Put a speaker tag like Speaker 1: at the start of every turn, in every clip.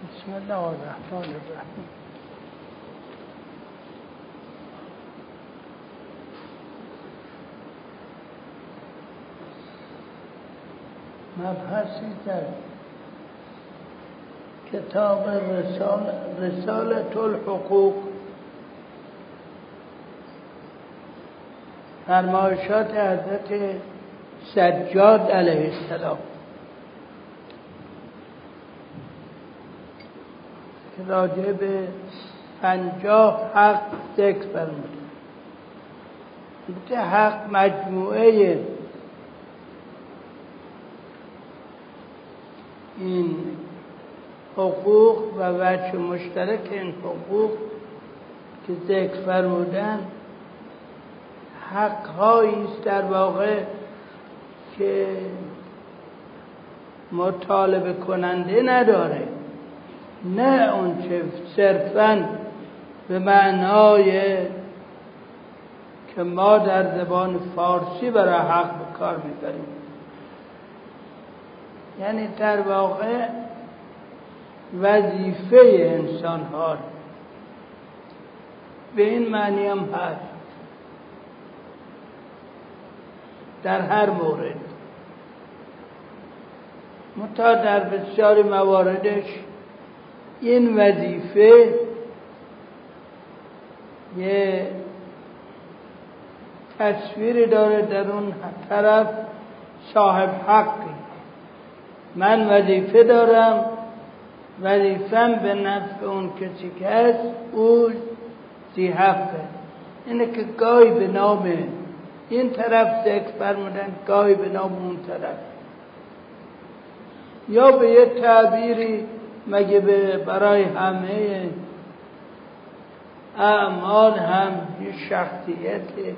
Speaker 1: بسم الله الرحمن الرحیم. مبحثی در کتاب رسال رسالت الحقوق. فرمایشات حضرت سجاد علیه السلام که راجع به پنجاه حق ذکر فرمود. حق مجموعه این حقوق و وجه مشترک این حقوق که ذکر فرمودن حق است در واقع که مطالبه کننده نداره. نه اونچه صرفا به معنای که ما در زبان فارسی برای حق به کار می‌بریم. یعنی در واقع وظیفه انسان ها به این معنی هم هست. در هر مورد. متا در بسیاری مواردش این وظیفه یه تصویری داره در اون طرف صاحب حقی من وظیفه دارم وظیفم به نفع اون کسی که هست او زی حقه اینه که گاهی به نام این طرف ذکر فرمودن گاهی به نام اون طرف. یا به یه تعبیری مگه به برای همه اعمال هم یه شخصیت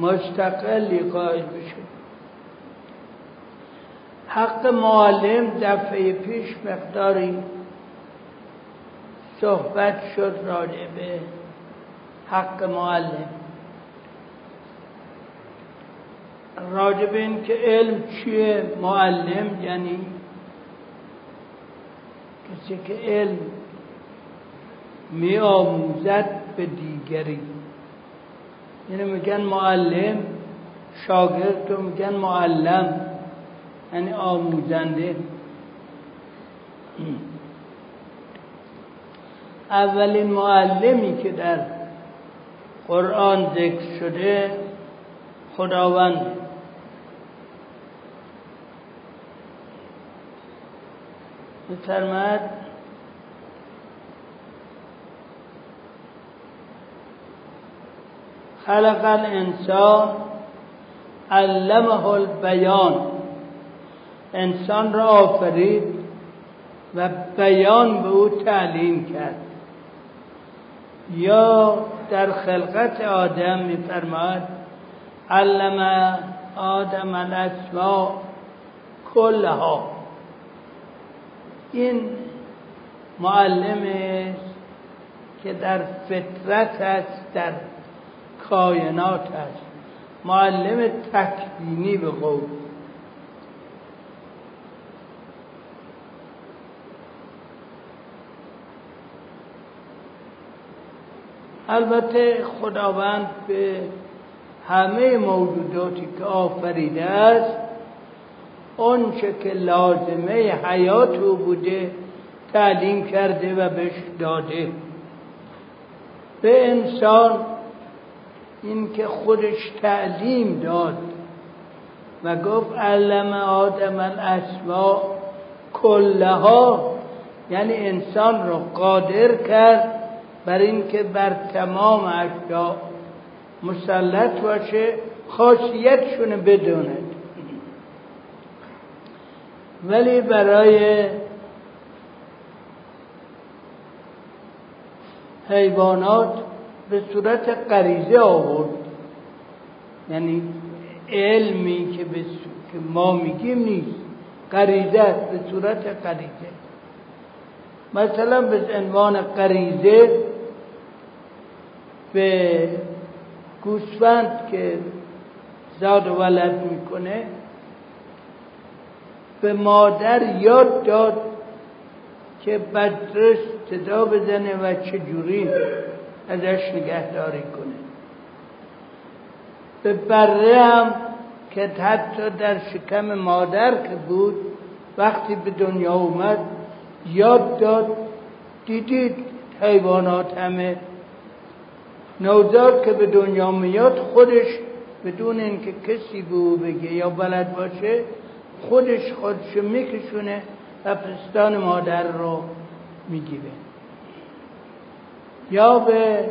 Speaker 1: مستقلی قائل بشه؟ حق معلم دفعه پیش مقداری صحبت شد راجع به حق معلم. راجع این که علم چیه؟ معلم یعنی کسی که علم می آموزد به دیگری. یعنی میگن معلم شاگرد تو میگن معلم. یعنی آموزنده. اولین معلمی که در قرآن ذکر شده خداوند. میفرماد خلق الانسان علمه البیان. انسان را آفرید و بیان به او تعلیم کرد. یا در خلقت آدم میفرماد علم آدم الاسماء کلها. این معلم که در فطرت است در کائنات است معلم تکوینی به قول. البته خداوند به همه موجوداتی که آفریده است آنچه که لازمه حیات او بوده تعلیم کرده و بهش داده. به انسان این که خودش تعلیم داد و گفت علم آدم الاسماء کلها یعنی انسان رو قادر کرد بر اینکه بر تمام اشیاء مسلط باشه خاصیتشون بدوند ولی برای حیوانات به صورت غریزه آورد. یعنی علمی که, به که ما میگیم نیست. غریزه به صورت غریزه. مثلا به عنوان غریزه به گوسفند که زاد ولد می‌کنه به مادر یاد داد که بدرس صدا بزنه و چجوری ازش نگهداری کنه. به بره هم که حتی در شکم مادر که بود وقتی به دنیا اومد یاد داد دیدید حیوانات همه. نوزاد که به دنیا میاد خودش بدون اینکه کسی به او بگه یا بلد باشه خودش خودش میکشونه و پستان مادر رو می‌گیره. یا به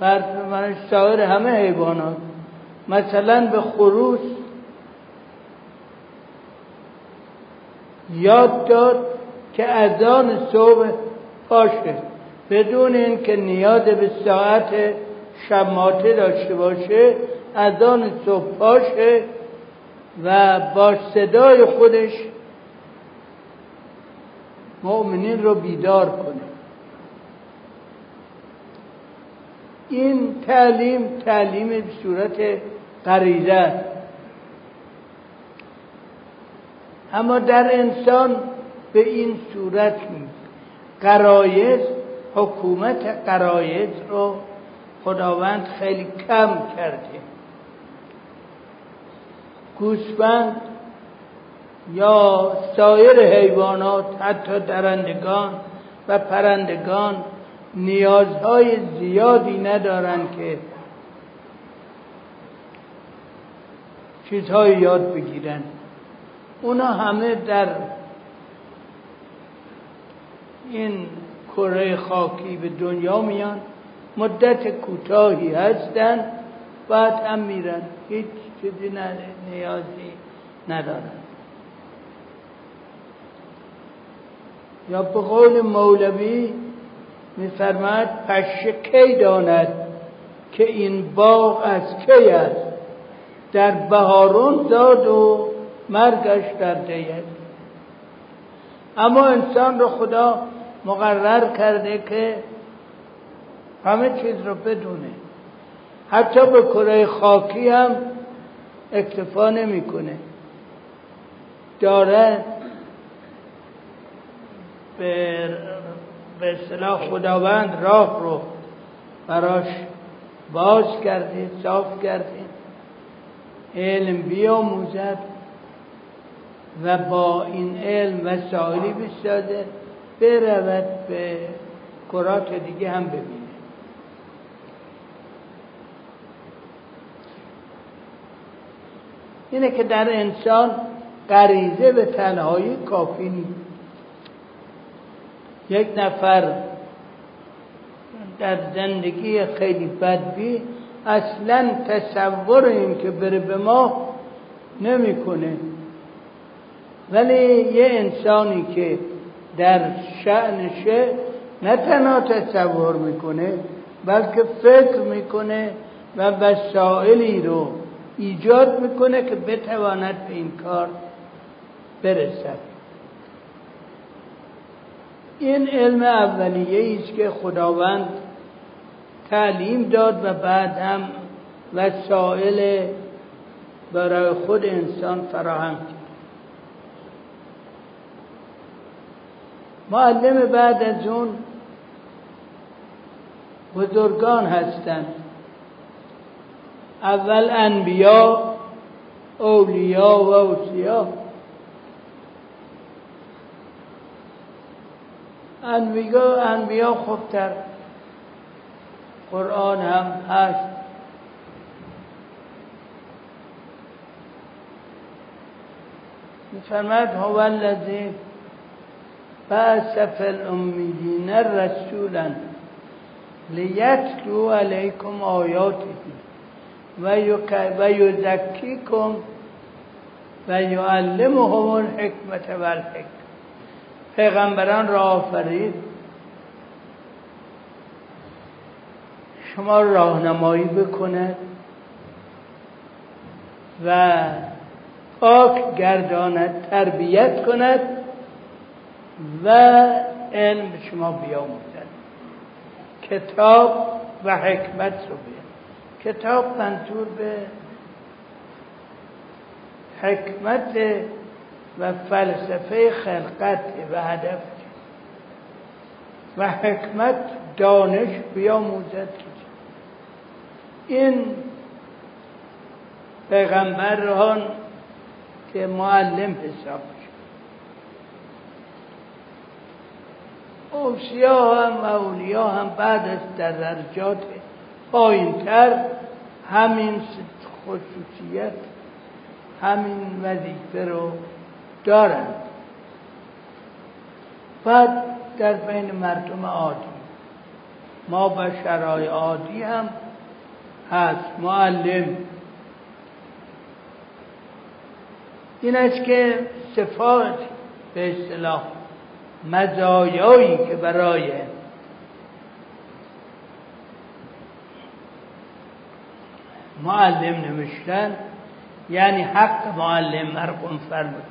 Speaker 1: فرد سایر همه حیوانات مثلا به خروس یاد داد که اذان صبح پاشه بدون اینکه نیاز به ساعت شماته داشته باشه اذان صبح پاشه و با صدای خودش مؤمنین رو بیدار کنه. این تعلیم تعلیم به صورت غریزه اما در انسان به این صورت نیست. قرایز حکومت قرایز رو خداوند خیلی کم کرده. گوسفند یا سایر حیوانات حتی درندگان و پرندگان نیازهای زیادی ندارند که چیزهای یاد بگیرن اونا همه در این کره خاکی به دنیا میان. مدت کوتاهی هستن بعد هم میرن. هیچ چیزی نیازی ندارن. یا به قول مولوی میفرماد پشه کی داند که این باغ از کی است؟ در بهارون زاد و مرگش در دید اما انسان رو خدا مقرر کرده که همه چیز رو بدونه. حتی به کره خاکی هم اکتفا نمی‌کنه. داره به به اصطلاح خداوند راه رو براش باز کرده صاف کرده علم بیاموزد و با این علم وسائلی بسازه برود به کرات دیگه هم ببینه. اینه که در انسان غریزه به تنهایی کافی نیست. یک نفر در زندگی خیلی بدبی اصلا تصور این که بره به ما نمی‌کنه. ولی یه انسانی که در شعنشه نه تنها تصور می‌کنه بلکه فکر می‌کنه و وسائلی رو ایجاد می‌کنه که بتواند به این کار برسد. این علم اولیه است که خداوند تعلیم داد و بعد هم وسائل برای خود انسان فراهم کرد. معلم بعد از اون بزرگان هستند. اول انبیا اولیا و اوسیا. انبیا انبیا خوب در قرآن هم هست. میفرماد هو الذی بعث فی الامیین رسولا لیتلو علیکم آیاته. و یزکیکم و یعلمهم الحکمت و الحکم. پیغمبران را آفرید. شما راهنمایی بکند و پاک گرداند تربیت کند و علم شما بیاموزد. کتاب و حکمت رو بیاد کتاب منظور به حکمت و فلسفه خلقت و هدف. و حکمت دانش بیاموزد. این پیغمبران که معلم حساب اوسیا هم و اولیا هم بعد از در درجات پایینتر همین خصوصیت همین وظیفه رو دارند بعد در بین مردم عادی ما بشرای عادی هم هست معلم. این است که صفات به اصطلاح مزایایی که برای معلم نوشتن یعنی حق معلم مرقوم فرمود.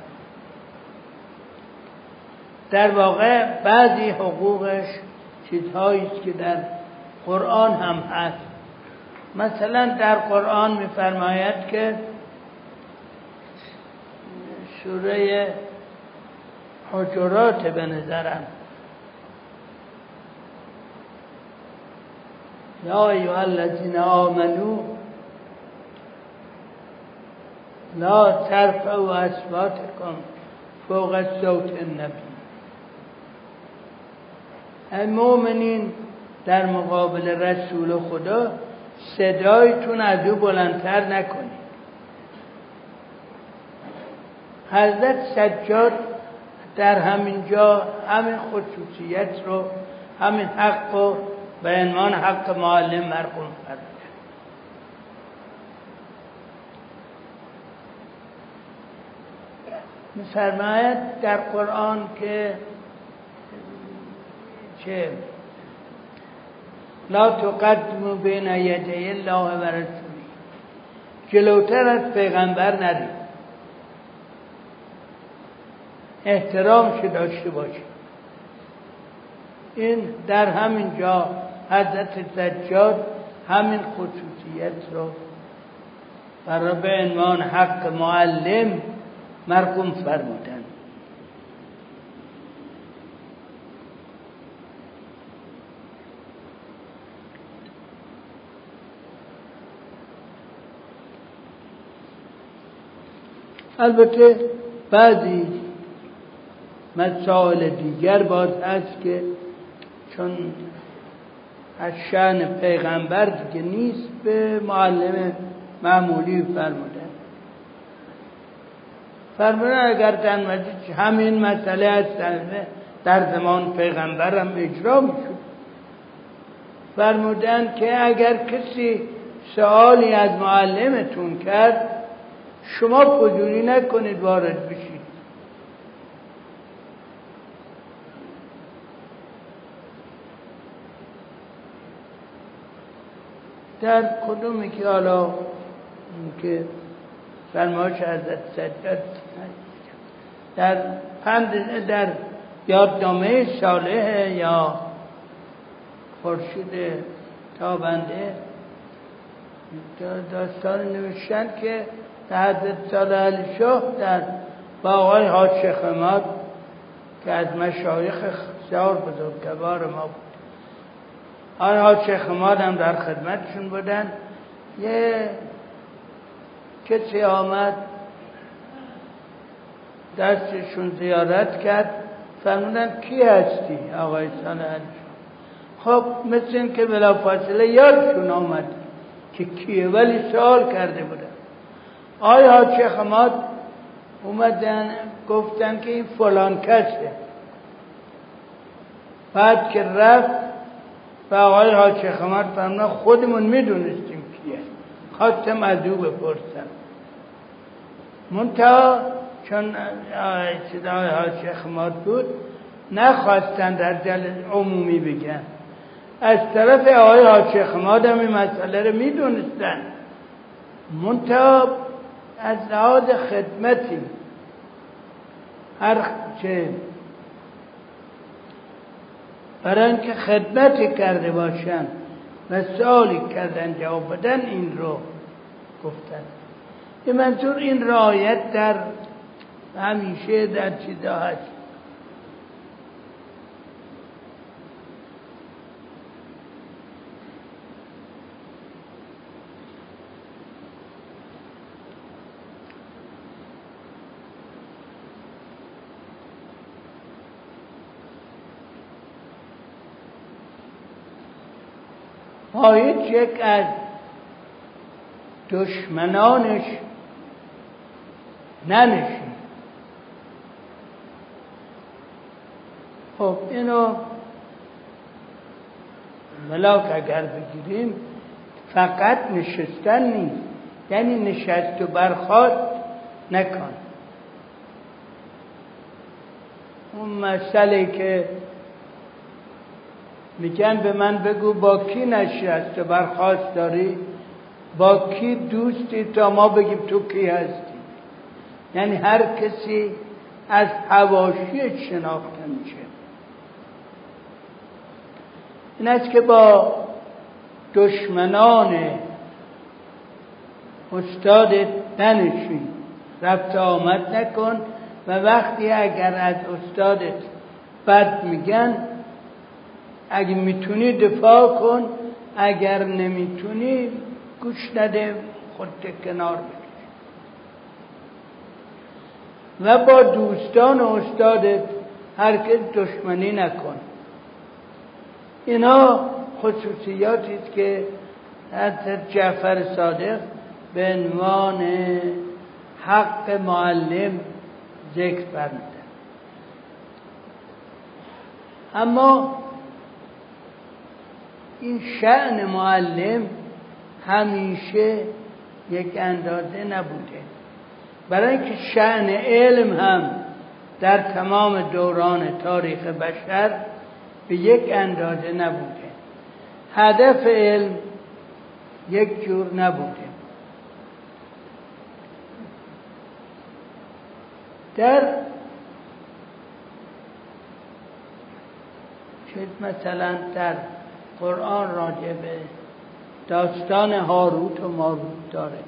Speaker 1: در واقع بعضی حقوقش چیزهایی که در قرآن هم هست. مثلا در قرآن میفرماید که سوره حجرات به نظرم. یا ایها الذین آمنو لا ترفعوا اصواتکم فوق صوت النبی. ای مؤمنین در مقابل رسول خدا صدایتون از او بلندتر نکنید. حضرت سجاد در همین جا همین خصوصیت رو همین حق رو به عنوان حق معلم مرقوم کرد میفرماید در قرآن که چه؟ لا تقدمو بین یدی الله و رسولی جلوتر از پیغمبر ندید احترامش داشته باشید. این در همین جا حضرت سجاد همین خصوصیت رو برای به عنوان حق معلم مرقوم فرمودن. البته بعضی مسائل دیگر باز هست که چون از شن پیغمبر که نیست به معلم معمولی فرمودن. فرمودن اگر در همین مسئله از در زمان پیغمبر هم اجرا می‌شد. فرمودن که اگر کسی سوالی از معلمتون کرد شما فجوری نکنید وارد بشید. در کدومی که حالا که فرمایش حضرت سجاد در پند در یادنامه صالح یا خورشید تابنده. داستان نوشتن که حضرت صالح علی در با آقای حاج شیخ که از مشایخ بزرگ بزرگوار ما بود. آنها شیخ هم در خدمتشون بودن. یه کسی آمد دستشون زیارت کرد فرمودن کی هستی آقای سال خب مثل این که بلا فاصله یادشون آمد که کیه ولی سوال کرده بودن. آیا چه خماد اومدن گفتن که این فلان کسه؟ بعد که رفت و آقای حاج خمر فرمودن خودمون می‌دونستیم کیه. خواستم از او بپرسم. منتها چون صدای حاج خمر بود نخواستن در جل عمومی بگن. از طرف آقای حاج خماد هم این مسئله رو می‌دونستن. منتها از لحاظ خدمتی هر چه برای اینکه خدمتی کرده باشن و سوالی کردن جواب بدن این رو گفتن. این منظور این رعایت در همیشه در چیزا هست. هیچ یک از دشمنانش ننشین. خب اینو ملاک اگر بگیریم فقط نشستن نیست. یعنی نشست و برخواست نکن. اون مسئله که میگن به من بگو با کی نشست برخواست داری؟ با کی دوستی تا ما بگیم تو کی هستی؟ یعنی هر کسی از حواشی شناخته میشه. این است که با دشمنان استادت ننشین رفت آمد نکن و وقتی اگر از استادت بد میگن اگه می‌تونی دفاع کن اگر نمی‌تونی گوش نده خودت کنار بکش و با دوستان و استادت هرگز دشمنی نکن. اینا خصوصیاتی است که حضرت جعفر صادق به عنوان حق معلم ذکر فرمودن. اما این شعن معلم همیشه یک اندازه نبوده. برای اینکه شعن علم هم در تمام دوران تاریخ بشر به یک اندازه نبوده. هدف علم یک جور نبوده. در مثلا در قرآن راجع به داستان هاروت و ماروت داره.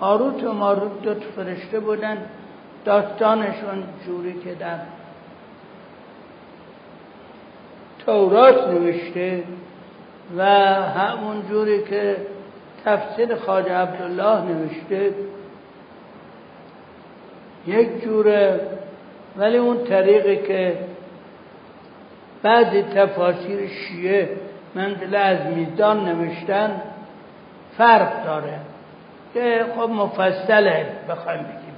Speaker 1: هاروت و ماروت دو فرشته بودن داستانشون جوری که در تورات نوشته و همون جوری که تفسیر خواجه عبدالله نوشته. یک جوره ولی اون طریقی که بعضی تفاسیر شیعه منزل از میزان نوشتن فرق داره که خب مفصله بخوایم بگیم.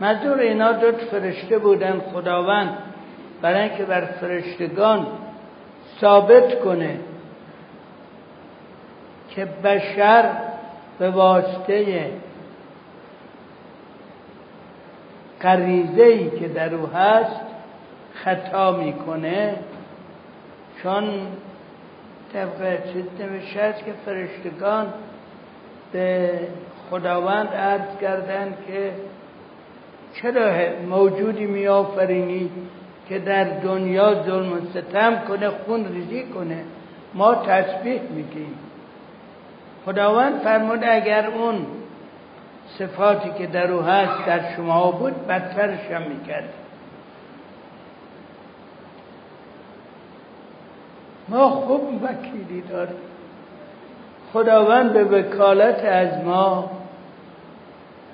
Speaker 1: منظور اینا دو فرشته بودن خداوند برای اینکه بر فرشتگان ثابت کنه که بشر به واسطه غریزه ای که در او هست خطا می‌کنه چون طبق چیز نوشته است که فرشتگان به خداوند عرض کردند که چرا موجودی میآفرینی که در دنیا ظلم و ستم کنه خون ریزی کنه؟ ما تسبیح میگیم. خداوند فرمود اگر اون صفاتی که در او هست در شما بود بدترش هم می‌کرد. ما خوب وکیلی داریم. خداوند به وکالت از ما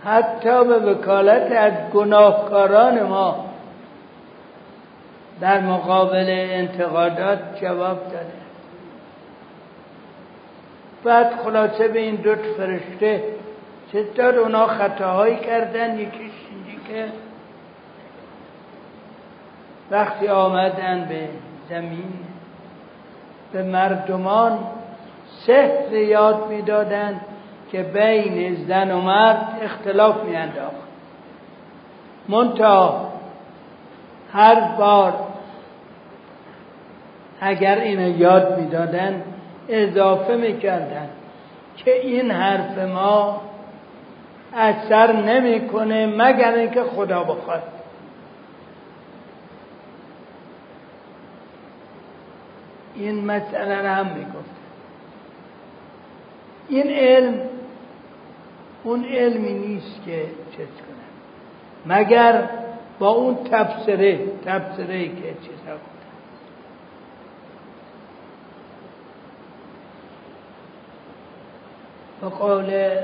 Speaker 1: حتی به وکالت از گناهکاران ما در مقابل انتقادات جواب داده. بعد خلاصه به این دوت فرشته چطور اونا خطاهایی کردن یکیش اینجی که وقتی آمدن به زمین به مردمان سحر یاد می‌دادند که بین زن و مرد اختلاف میانداخت. منتها هر بار اگر اینو یاد می‌دادن اضافه می‌کردن که این حرف ما اثر نمی‌کنه مگر اینکه خدا بخواد. این مسئله را هم می‌گفت. این علم اون علمی نیست که چیز کنه. مگر با اون تبصره تبصره که چیزا بود به قول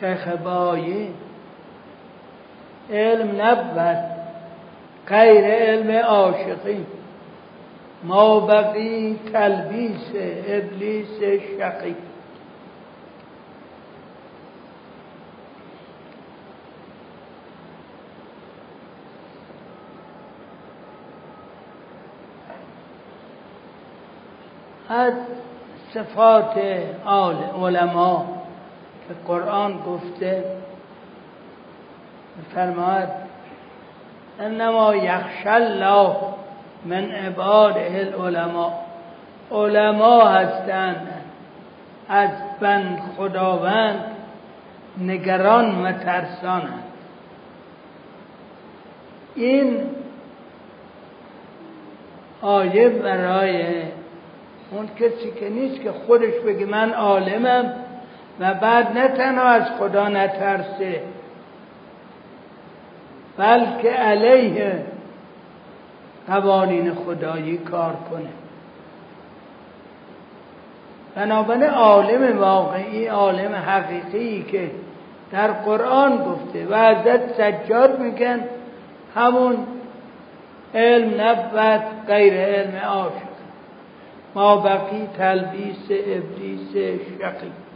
Speaker 1: شیخ بایی علم نبود. غیر علم عاشقی. ما بقی تلبیس ابلیس شقی. از صفات آل علما که قرآن گفته فرماید انما یخش الله من عباده العلماء. علما هستند. از بند خداوند نگران و ترسانند این آیه برای اون کسی که نیست که خودش بگه من عالمم و بعد نه تنها از خدا نترسه بلکه علیه قوانین خدایی کار کنه. بنابراین عالم واقعی عالم حقیقی که در قرآن گفته و حضرت سجاد میگن همون علم نبود غیر علم عاشق. ما بقی تلبیس ابلیس شقی.